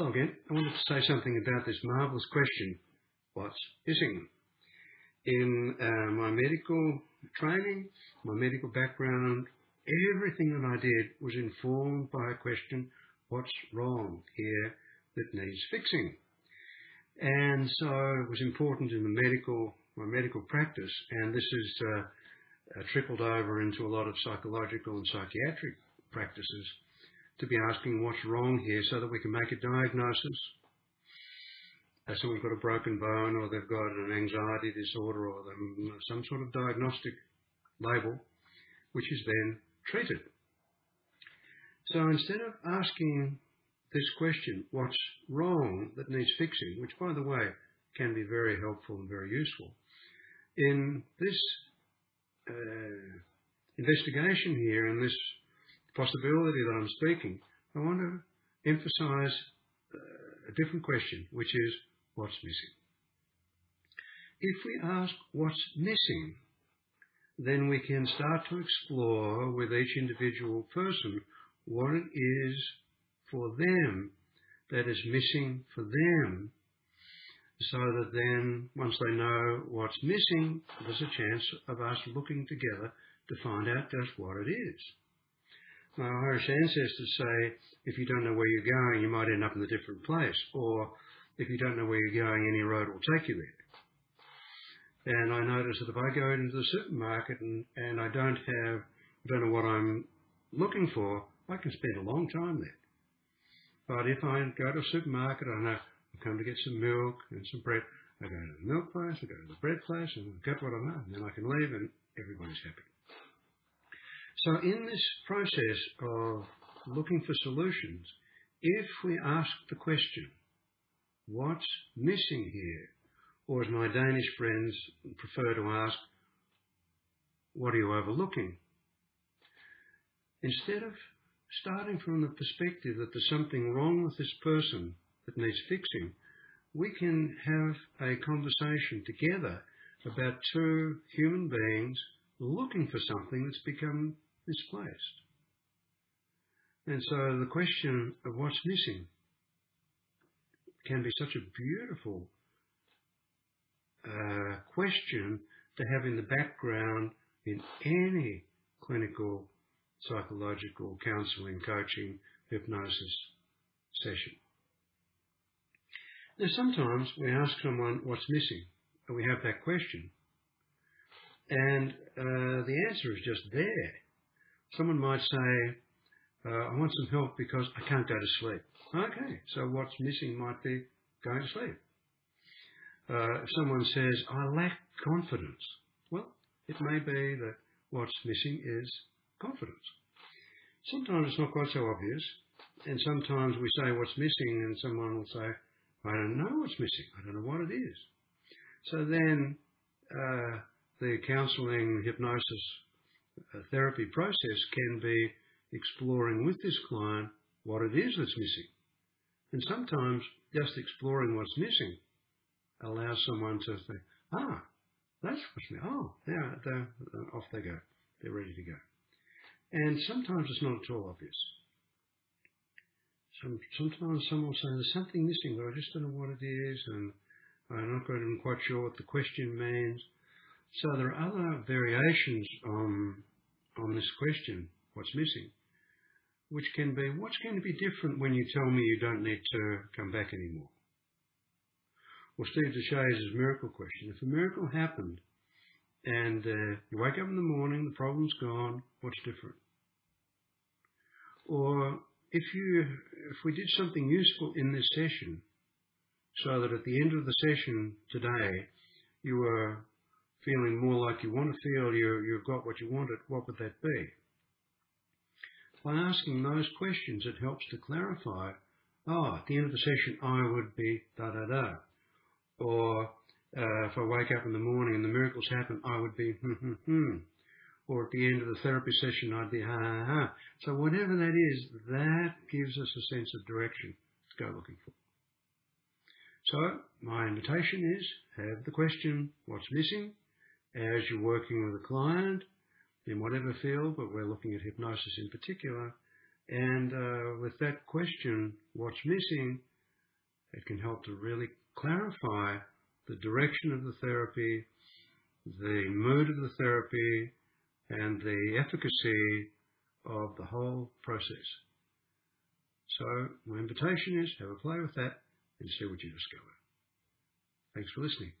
Hello again. I wanted to say something about this marvellous question, what's missing? In uh, my medical training, my medical background, everything that I did was informed by a question, what's wrong here that needs fixing? And so it was important in the medical, my medical practice, and this has uh, uh, trickled over into a lot of psychological and psychiatric practices to be asking what's wrong here so that we can make a diagnosis. So we've got a broken bone or they've got an anxiety disorder or some sort of diagnostic label, which is then treated. So instead of asking this question, what's wrong that needs fixing, which by the way can be very helpful and very useful, in this uh, investigation here and this possibility that I'm speaking, I want to emphasize uh, a different question, which is what's missing. If we ask what's missing, then we can start to explore with each individual person what it is for them that is missing for them so that then once they know what's missing, there's a chance of us looking together to find out just what it is. My Irish ancestors say if you don't know where you're going, you might end up in a different place, or if you don't know where you're going, any road will take you there. And I notice that if I go into the supermarket and, and I don't have, don't know what I'm looking for, I can spend a long time there. But if I go to a supermarket, I know I've come to get some milk and some bread. I go to the milk place, I go to the bread place, and I get what I want, and then I can leave, and everybody's happy. So in this process of looking for solutions, if we ask the question, what's missing here? Or as my Danish friends prefer to ask, what are you overlooking? Instead of starting from the perspective that there's something wrong with this person that needs fixing, we can have a conversation together about two human beings looking for something that's become misplaced. And so the question of what's missing can be such a beautiful uh, question to have in the background in any clinical psychological counseling, coaching, hypnosis session. Now sometimes we ask someone what's missing and we have that question and uh, the answer is just there. Someone might say, uh, I want some help because I can't go to sleep. Okay, so what's missing might be going to sleep. Uh, if someone says, I lack confidence, well, it may be that what's missing is confidence. Sometimes it's not quite so obvious, and sometimes we say what's missing, and someone will say, I don't know what's missing. I don't know what it is. So then uh, the counselling hypnosis therapy process can be exploring with this client what it is that's missing. And sometimes just exploring what's missing allows someone to think, ah, that's what's missing. Oh, yeah, they're, off they go. They're ready to go. And sometimes it's not at all obvious. Some, sometimes someone will say, there's something missing, but I just don't know what it is, and I'm not quite sure what the question means. So there are other variations on, on this question, what's missing, which can be, what's going to be different when you tell me you don't need to come back anymore? Or Steve de Shazer's miracle question. If a miracle happened and uh, you wake up in the morning, the problem's gone, what's different? Or if you, if we did something useful in this session, so that at the end of the session today, you were feeling more like you want to feel you, you've got what you wanted, what would that be? By asking those questions, it helps to clarify, oh, at the end of the session, I would be da da da. Or uh, if I wake up in the morning and the miracles happen, I would be hmm hmm hmm. Or at the end of the therapy session, I'd be ha ha ha. So whatever that is, that gives us a sense of direction to go looking for. So my invitation is have the question, what's missing? As you're working with a client in whatever field, but we're looking at hypnosis in particular. And uh, with that question, what's missing, It can help to really clarify the direction of the therapy, the mood of the therapy, and the efficacy of the whole process. So my invitation is have a play with that and see what you discover. Thanks for listening.